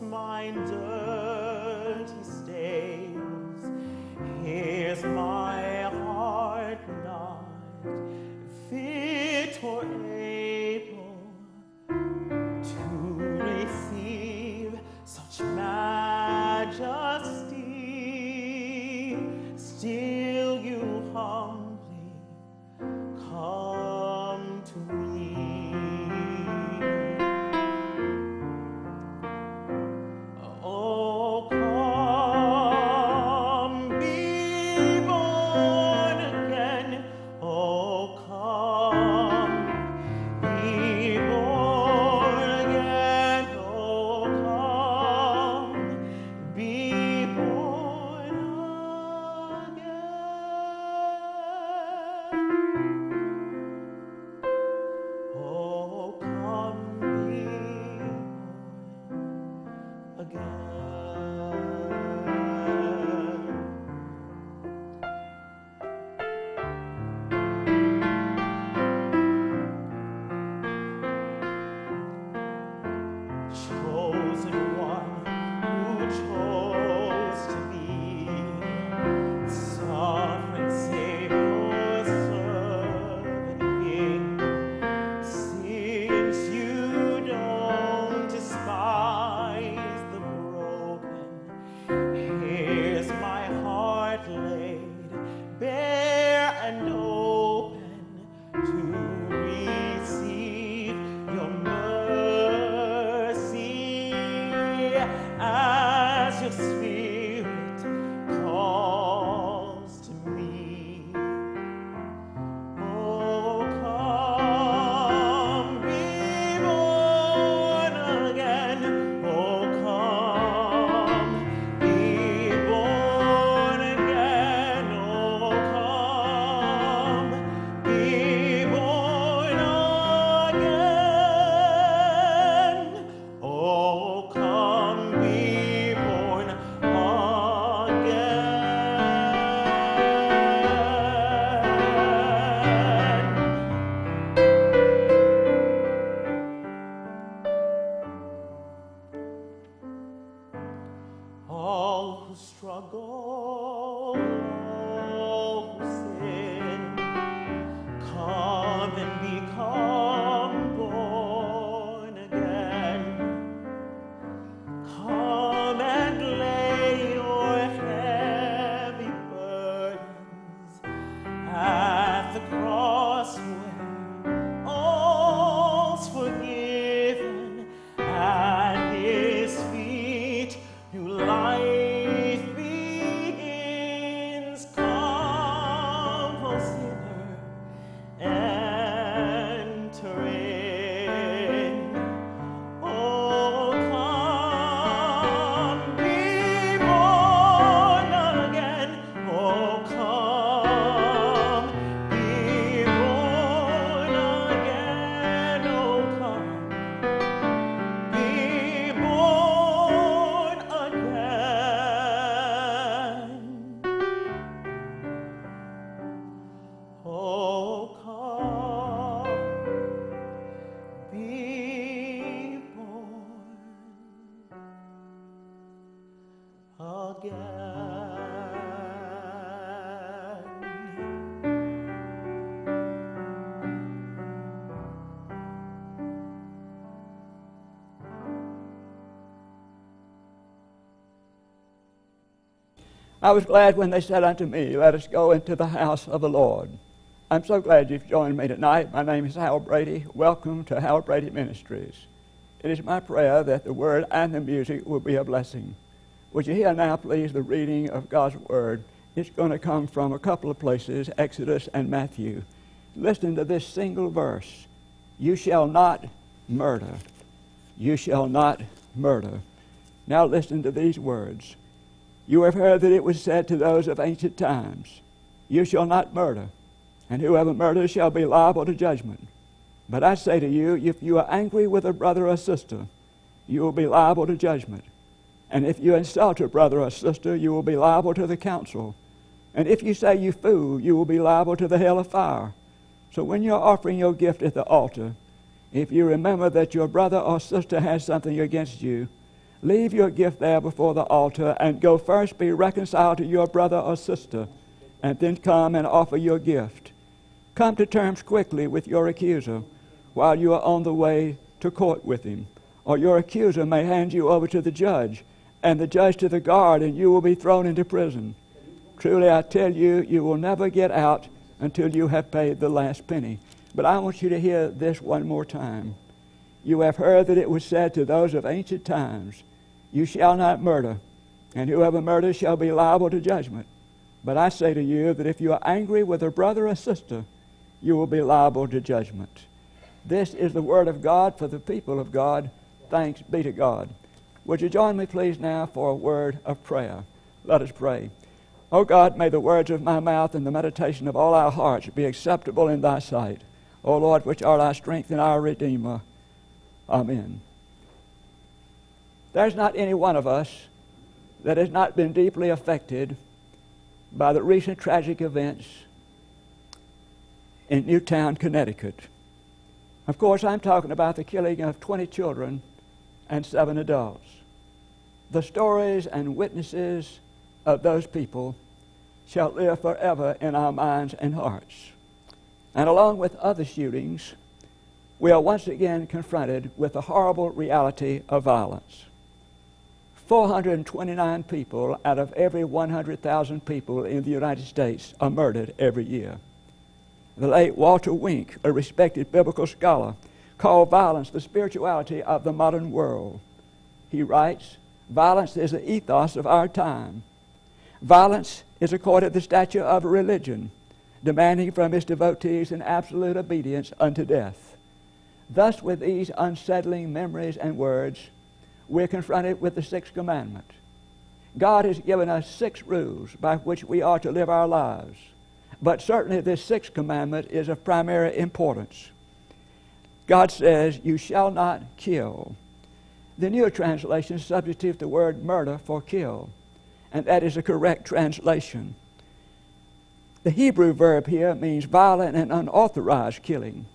Don't dirty stains. Here's my heart, not fit for. As your I was glad when they said unto me, Let us go into the house of the Lord. I'm so glad you've joined me tonight. My name is Hal Brady. Welcome to Hal Brady Ministries. It is my prayer that the word and the music will be a blessing. Would you hear now, please, the reading of God's word? It's going to come from a couple of places, Exodus and Matthew. Listen to this single verse You shall not murder. You shall not murder. Now listen to these words. You have heard that it was said to those of ancient times, You shall not murder, and whoever murders shall be liable to judgment. But I say to you, if you are angry with a brother or sister, you will be liable to judgment. And if you insult a brother or sister, you will be liable to the council. And if you say you fool, you will be liable to the hell of fire. So when you're offering your gift at the altar, if you remember that your brother or sister has something against you, leave your gift there before the altar and go first be reconciled to your brother or sister. and then come and offer your gift. Come to terms quickly with your accuser while you are on the way to court with him, or your accuser may hand you over to the judge, and the judge to the guard, and you will be thrown into prison. Truly, I tell you, you will never get out until you have paid the last penny. But I want you to hear this one more time. You have heard that it was said to those of ancient times, You shall not murder, and whoever murders shall be liable to judgment. But I say to you that if you are angry with a brother or sister, you will be liable to judgment. This is the word of God for the people of God. Thanks be to God. Would you join me, please, now for a word of prayer? Let us pray. O oh God, may the words of my mouth and the meditation of all our hearts be acceptable in thy sight. O Lord, which art our strength and our Redeemer. Amen. There's not any one of us that has not been deeply affected by the recent tragic events in Newtown, Connecticut. Of course, I'm talking about the killing of 20 children and seven adults. The stories and witnesses of those people shall live forever in our minds and hearts. And along with other shootings, we are once again confronted with the horrible reality of violence. 429 people out of every 100,000 people in the United States are murdered every year. The late Walter Wink, a respected biblical scholar, called violence the spirituality of the modern world. He writes, Violence is the ethos of our time. Violence is accorded the stature of a religion, demanding from its devotees an absolute obedience unto death. Thus, with these unsettling memories and words, we're confronted with the sixth commandment. God has given us six rules by which we are to live our lives. But certainly, this sixth commandment is of primary importance. God says, You shall not kill. The newer translation substitutes the word murder for kill, and that is a correct translation. The Hebrew verb here means violent and unauthorized killing.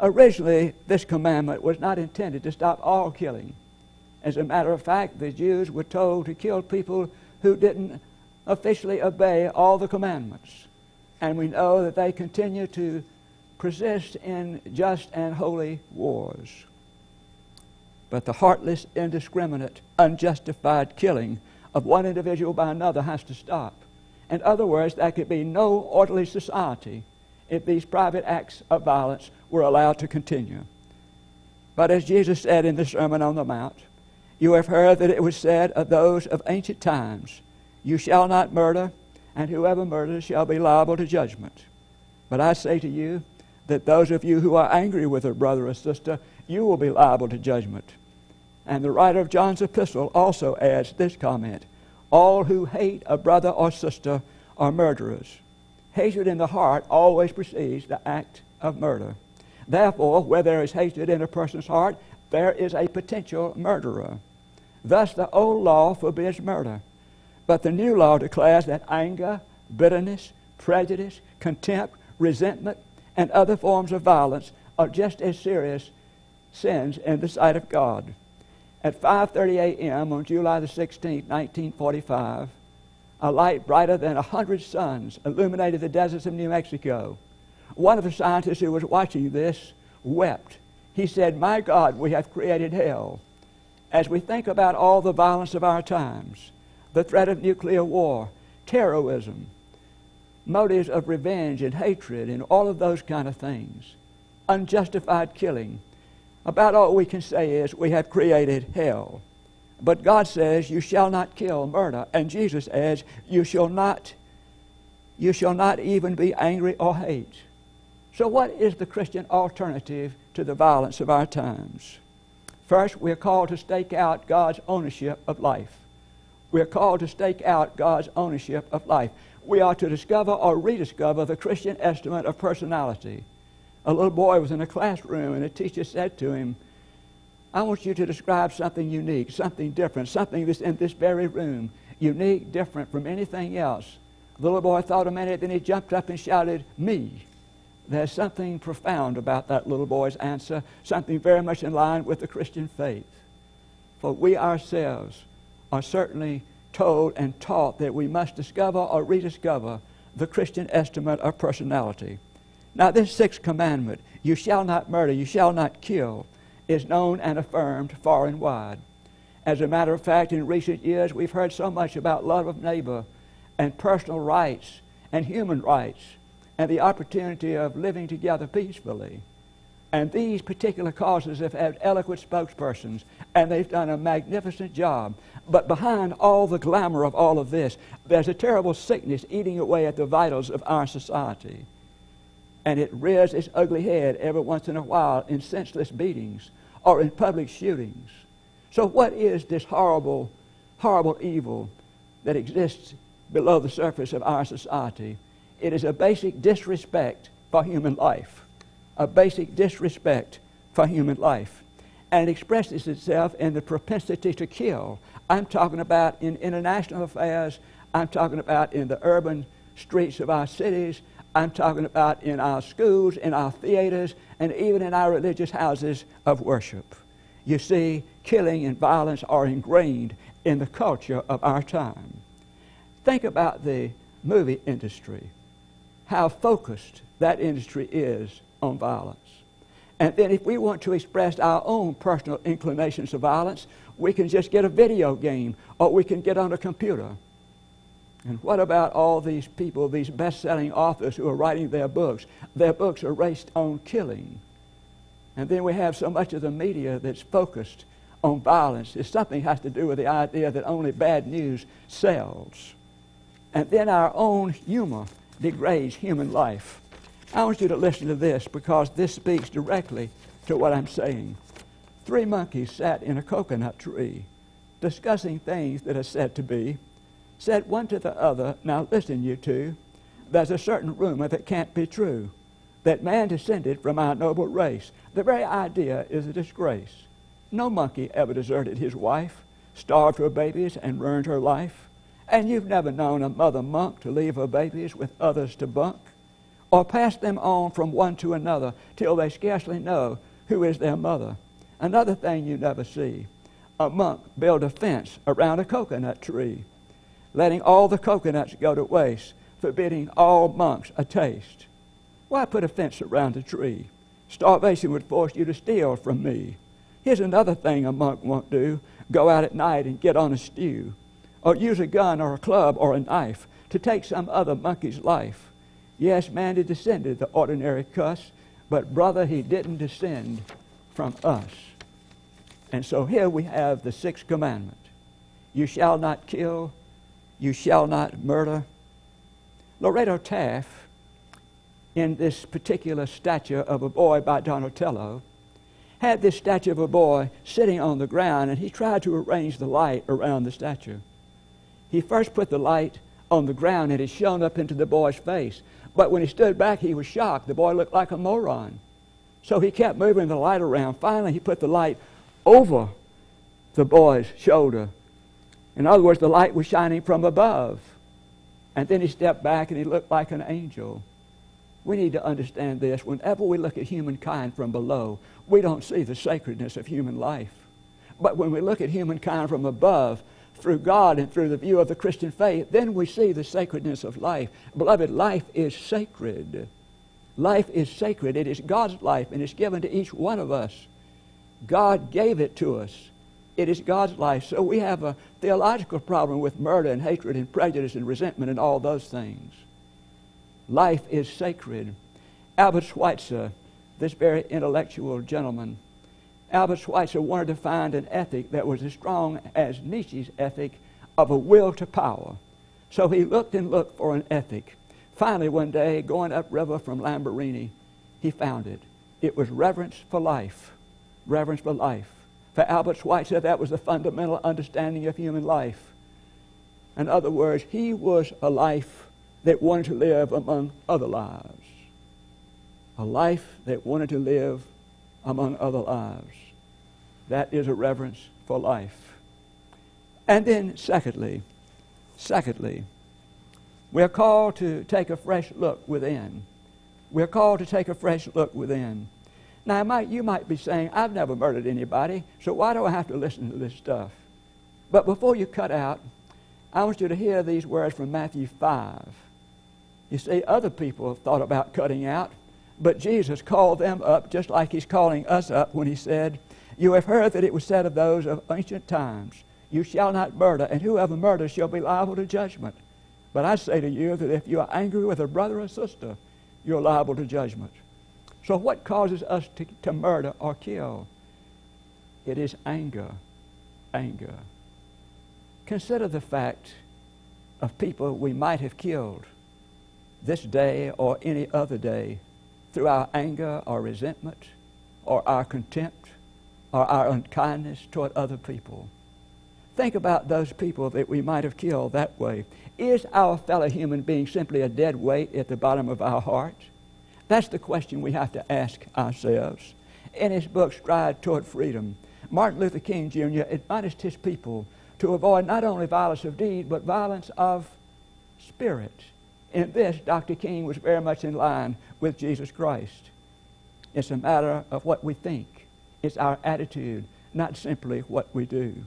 Originally, this commandment was not intended to stop all killing. As a matter of fact, the Jews were told to kill people who didn't officially obey all the commandments. And we know that they continue to persist in just and holy wars. But the heartless, indiscriminate, unjustified killing of one individual by another has to stop. In other words, there could be no orderly society if these private acts of violence were allowed to continue. But as Jesus said in the Sermon on the Mount, you have heard that it was said of those of ancient times, You shall not murder, and whoever murders shall be liable to judgment. But I say to you that those of you who are angry with a brother or sister, you will be liable to judgment. And the writer of John's epistle also adds this comment All who hate a brother or sister are murderers. Hatred in the heart always precedes the act of murder. Therefore, where there is hatred in a person's heart, there is a potential murderer. Thus, the old law forbids murder. But the new law declares that anger, bitterness, prejudice, contempt, resentment, and other forms of violence are just as serious sins in the sight of God. At 5:30 a.m. on July the 16th, 1945, a light brighter than a hundred suns illuminated the deserts of New Mexico. One of the scientists who was watching this wept. He said, My God, we have created hell. As we think about all the violence of our times, the threat of nuclear war, terrorism, motives of revenge and hatred, and all of those kind of things, unjustified killing, about all we can say is we have created hell. But God says, You shall not kill, murder. And Jesus says, You shall not, you shall not even be angry or hate. So, what is the Christian alternative to the violence of our times? First, we're called to stake out God's ownership of life. We're called to stake out God's ownership of life. We are to discover or rediscover the Christian estimate of personality. A little boy was in a classroom, and a teacher said to him, I want you to describe something unique, something different, something that's in this very room, unique, different from anything else. The little boy thought a minute, then he jumped up and shouted, Me. There's something profound about that little boy's answer, something very much in line with the Christian faith. For we ourselves are certainly told and taught that we must discover or rediscover the Christian estimate of personality. Now, this sixth commandment, you shall not murder, you shall not kill, is known and affirmed far and wide. As a matter of fact, in recent years, we've heard so much about love of neighbor and personal rights and human rights and the opportunity of living together peacefully. And these particular causes have had eloquent spokespersons, and they've done a magnificent job. But behind all the glamour of all of this, there's a terrible sickness eating away at the vitals of our society. And it rears its ugly head every once in a while in senseless beatings or in public shootings. So, what is this horrible, horrible evil that exists below the surface of our society? It is a basic disrespect for human life a basic disrespect for human life. And it expresses itself in the propensity to kill. I'm talking about in international affairs, I'm talking about in the urban streets of our cities, I'm talking about in our schools, in our theaters, and even in our religious houses of worship. You see, killing and violence are ingrained in the culture of our time. Think about the movie industry, how focused that industry is on violence. And then if we want to express our own personal inclinations of violence, we can just get a video game or we can get on a computer. And what about all these people, these best selling authors who are writing their books? Their books are based on killing. And then we have so much of the media that's focused on violence. It's something has to do with the idea that only bad news sells. And then our own humor degrades human life. I want you to listen to this because this speaks directly to what I'm saying. Three monkeys sat in a coconut tree discussing things that are said to be. Said one to the other, Now listen, you two, there's a certain rumor that can't be true that man descended from our noble race. The very idea is a disgrace. No monkey ever deserted his wife, starved her babies, and ruined her life. And you've never known a mother monk to leave her babies with others to bunk or pass them on from one to another till they scarcely know who is their mother. Another thing you never see a monk build a fence around a coconut tree, letting all the coconuts go to waste, forbidding all monks a taste. Why put a fence around a tree? Starvation would force you to steal from me. Here's another thing a monk won't do go out at night and get on a stew, or use a gun or a club or a knife to take some other monkey's life. Yes, man did descended the ordinary cuss, but brother, he didn't descend from us. And so here we have the sixth commandment You shall not kill, you shall not murder. Lorado Taft, in this particular statue of a boy by Donatello, had this statue of a boy sitting on the ground, and he tried to arrange the light around the statue. He first put the light on the ground, and it shone up into the boy's face. But when he stood back, he was shocked. The boy looked like a moron. So he kept moving the light around. Finally, he put the light over the boy's shoulder. In other words, the light was shining from above. And then he stepped back and he looked like an angel. We need to understand this. Whenever we look at humankind from below, we don't see the sacredness of human life. But when we look at humankind from above, through God and through the view of the Christian faith, then we see the sacredness of life. Beloved, life is sacred. Life is sacred. It is God's life, and it's given to each one of us. God gave it to us. It is God's life. So we have a theological problem with murder and hatred and prejudice and resentment and all those things. Life is sacred. Albert Schweitzer, this very intellectual gentleman, Albert Schweitzer wanted to find an ethic that was as strong as Nietzsche's ethic of a will to power. So he looked and looked for an ethic. Finally, one day, going upriver from Lambaréné, he found it. It was reverence for life. Reverence for life. For Albert Schweitzer, that was the fundamental understanding of human life. In other words, he was a life that wanted to live among other lives. A life that wanted to live among other lives. That is a reverence for life. And then, secondly, secondly, we're called to take a fresh look within. We're called to take a fresh look within. Now, might, you might be saying, I've never murdered anybody, so why do I have to listen to this stuff? But before you cut out, I want you to hear these words from Matthew 5. You see, other people have thought about cutting out, but Jesus called them up just like He's calling us up when He said, You have heard that it was said of those of ancient times, You shall not murder, and whoever murders shall be liable to judgment. But I say to you that if you are angry with a brother or sister, you're liable to judgment. So, what causes us to, to murder or kill? It is anger. Anger. Consider the fact of people we might have killed this day or any other day through our anger or resentment or our contempt or our unkindness toward other people. Think about those people that we might have killed that way. Is our fellow human being simply a dead weight at the bottom of our heart? That's the question we have to ask ourselves. In his book, Stride Toward Freedom, Martin Luther King Jr. admonished his people to avoid not only violence of deed, but violence of spirit. In this, Dr. King was very much in line with Jesus Christ. It's a matter of what we think, it's our attitude, not simply what we do.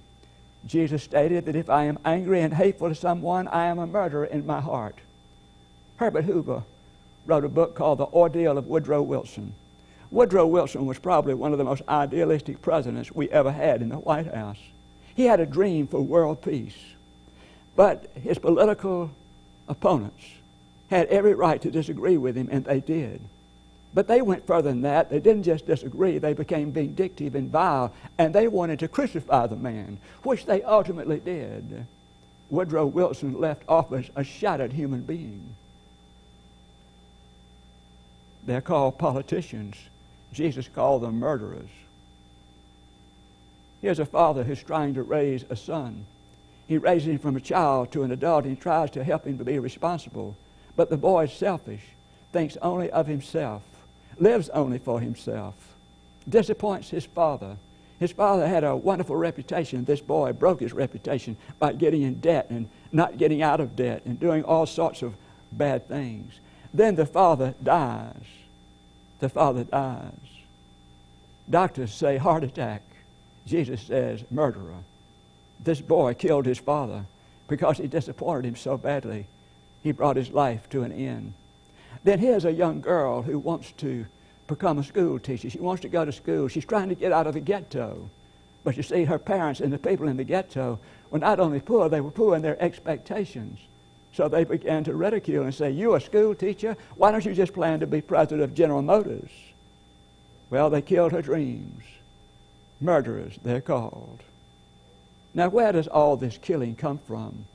Jesus stated that if I am angry and hateful to someone, I am a murderer in my heart. Herbert Hoover wrote a book called The Ordeal of Woodrow Wilson. Woodrow Wilson was probably one of the most idealistic presidents we ever had in the White House. He had a dream for world peace. But his political opponents had every right to disagree with him, and they did. But they went further than that. They didn't just disagree, they became vindictive and vile, and they wanted to crucify the man, which they ultimately did. Woodrow Wilson left office a shattered human being. They're called politicians. Jesus called them murderers. Here's a father who's trying to raise a son. He raises him from a child to an adult and he tries to help him to be responsible. But the boy is selfish, thinks only of himself, lives only for himself, disappoints his father. His father had a wonderful reputation. This boy broke his reputation by getting in debt and not getting out of debt and doing all sorts of bad things. Then the father dies. The father dies. Doctors say heart attack. Jesus says murderer. This boy killed his father because he disappointed him so badly. He brought his life to an end. Then here's a young girl who wants to become a school teacher. She wants to go to school. She's trying to get out of the ghetto. But you see, her parents and the people in the ghetto were not only poor, they were poor in their expectations. So they began to ridicule and say, You a school teacher? Why don't you just plan to be president of General Motors? Well, they killed her dreams. Murderers, they're called. Now, where does all this killing come from?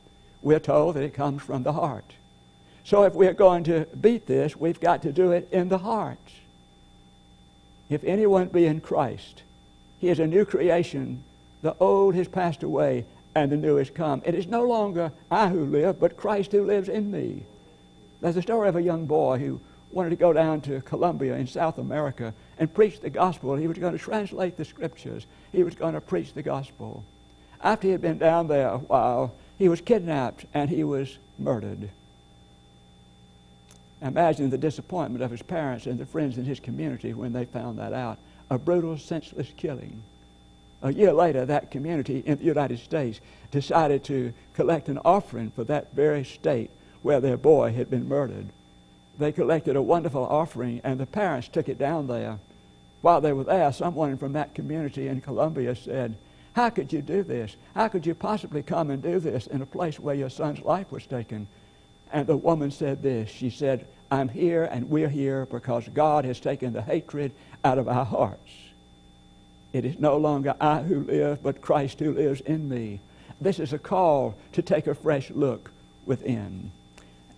We're told that it comes from the heart. So, if we're going to beat this, we've got to do it in the heart. If anyone be in Christ, he is a new creation. The old has passed away and the new has come. It is no longer I who live, but Christ who lives in me. There's a story of a young boy who wanted to go down to Colombia in South America and preach the gospel. He was going to translate the scriptures. He was going to preach the gospel. After he had been down there a while, he was kidnapped and he was murdered. Imagine the disappointment of his parents and the friends in his community when they found that out. A brutal, senseless killing. A year later, that community in the United States decided to collect an offering for that very state where their boy had been murdered. They collected a wonderful offering, and the parents took it down there. While they were there, someone from that community in Colombia said, How could you do this? How could you possibly come and do this in a place where your son's life was taken? And the woman said this She said, I'm here and we're here because God has taken the hatred out of our hearts. It is no longer I who live, but Christ who lives in me. This is a call to take a fresh look within.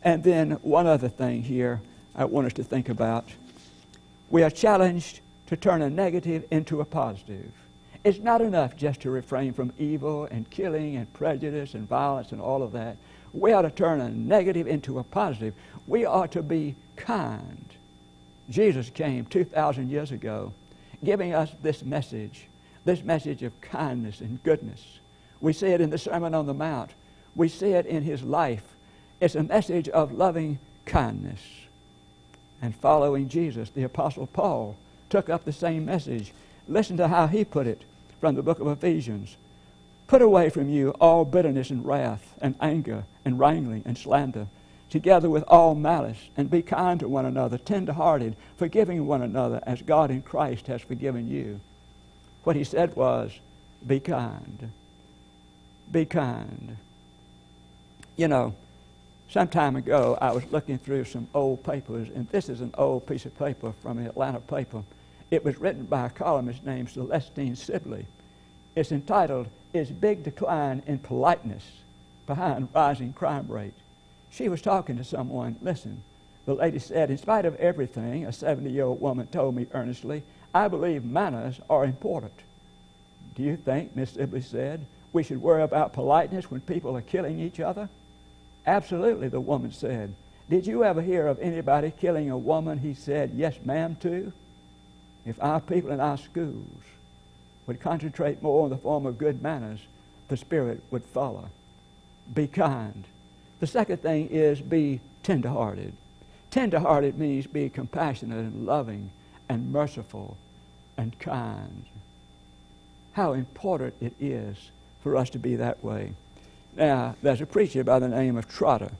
And then one other thing here I want us to think about. We are challenged to turn a negative into a positive. It's not enough just to refrain from evil and killing and prejudice and violence and all of that. We ought to turn a negative into a positive. We ought to be kind. Jesus came 2,000 years ago giving us this message, this message of kindness and goodness. We see it in the Sermon on the Mount. We see it in his life. It's a message of loving kindness. And following Jesus, the Apostle Paul took up the same message. Listen to how he put it from the book of Ephesians. Put away from you all bitterness and wrath and anger and wrangling and slander together with all malice, and be kind to one another, tender-hearted, forgiving one another, as God in Christ has forgiven you. What he said was, be kind. Be kind. You know, some time ago, I was looking through some old papers, and this is an old piece of paper from the Atlanta paper. It was written by a columnist named Celestine Sibley. It's entitled, Is Big Decline in Politeness Behind Rising Crime Rate? She was talking to someone. Listen, the lady said, In spite of everything, a 70 year old woman told me earnestly, I believe manners are important. Do you think, Miss Sibley said, we should worry about politeness when people are killing each other? Absolutely, the woman said. Did you ever hear of anybody killing a woman he said, yes, ma'am, to? If our people in our schools would concentrate more on the form of good manners, the Spirit would follow. Be kind. The second thing is be tenderhearted. Tenderhearted means be compassionate and loving and merciful and kind. How important it is for us to be that way. Now, there's a preacher by the name of Trotter.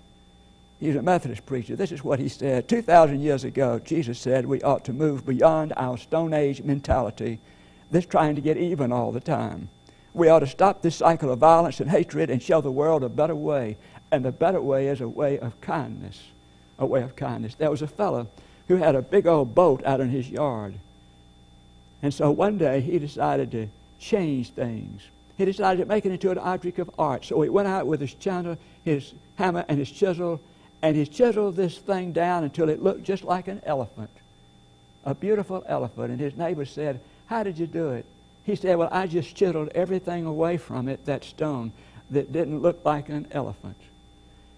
He's a Methodist preacher. This is what he said. 2,000 years ago, Jesus said we ought to move beyond our Stone Age mentality, this trying to get even all the time. We ought to stop this cycle of violence and hatred and show the world a better way. And the better way is a way of kindness. A way of kindness. There was a fellow who had a big old boat out in his yard. And so one day he decided to change things he decided to make it into an object of art. So he went out with his chisel, his hammer, and his chisel, and he chiseled this thing down until it looked just like an elephant, a beautiful elephant. And his neighbor said, How did you do it? He said, Well, I just chiseled everything away from it, that stone, that didn't look like an elephant.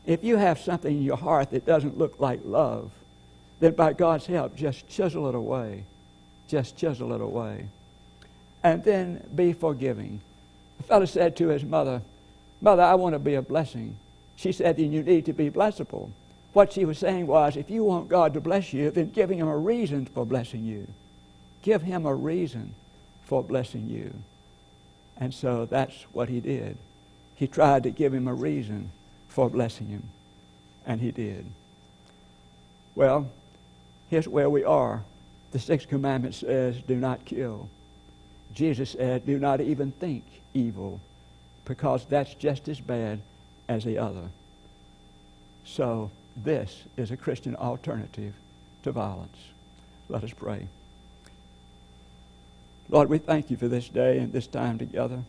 If you have something in your heart that doesn't look like love, then by God's help, just chisel it away. Just chisel it away. And then be forgiving. The fellow said to his mother, Mother, I want to be a blessing. She said, Then you need to be blessable. What she was saying was, if you want God to bless you, then give him a reason for blessing you. Give him a reason for blessing you. And so that's what he did. He tried to give him a reason for blessing him. And he did. Well, here's where we are. The sixth commandment says, Do not kill. Jesus said, Do not even think evil, because that's just as bad as the other. So, this is a Christian alternative to violence. Let us pray. Lord, we thank you for this day and this time together.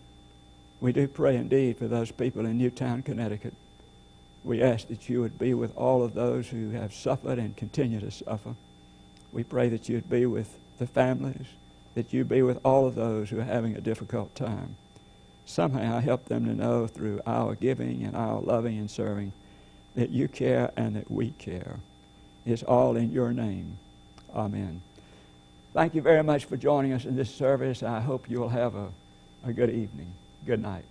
We do pray indeed for those people in Newtown, Connecticut. We ask that you would be with all of those who have suffered and continue to suffer. We pray that you'd be with the families, that you be with all of those who are having a difficult time. Somehow help them to know through our giving and our loving and serving that you care and that we care. It's all in your name. Amen. Thank you very much for joining us in this service. I hope you'll have a, a good evening. Good night.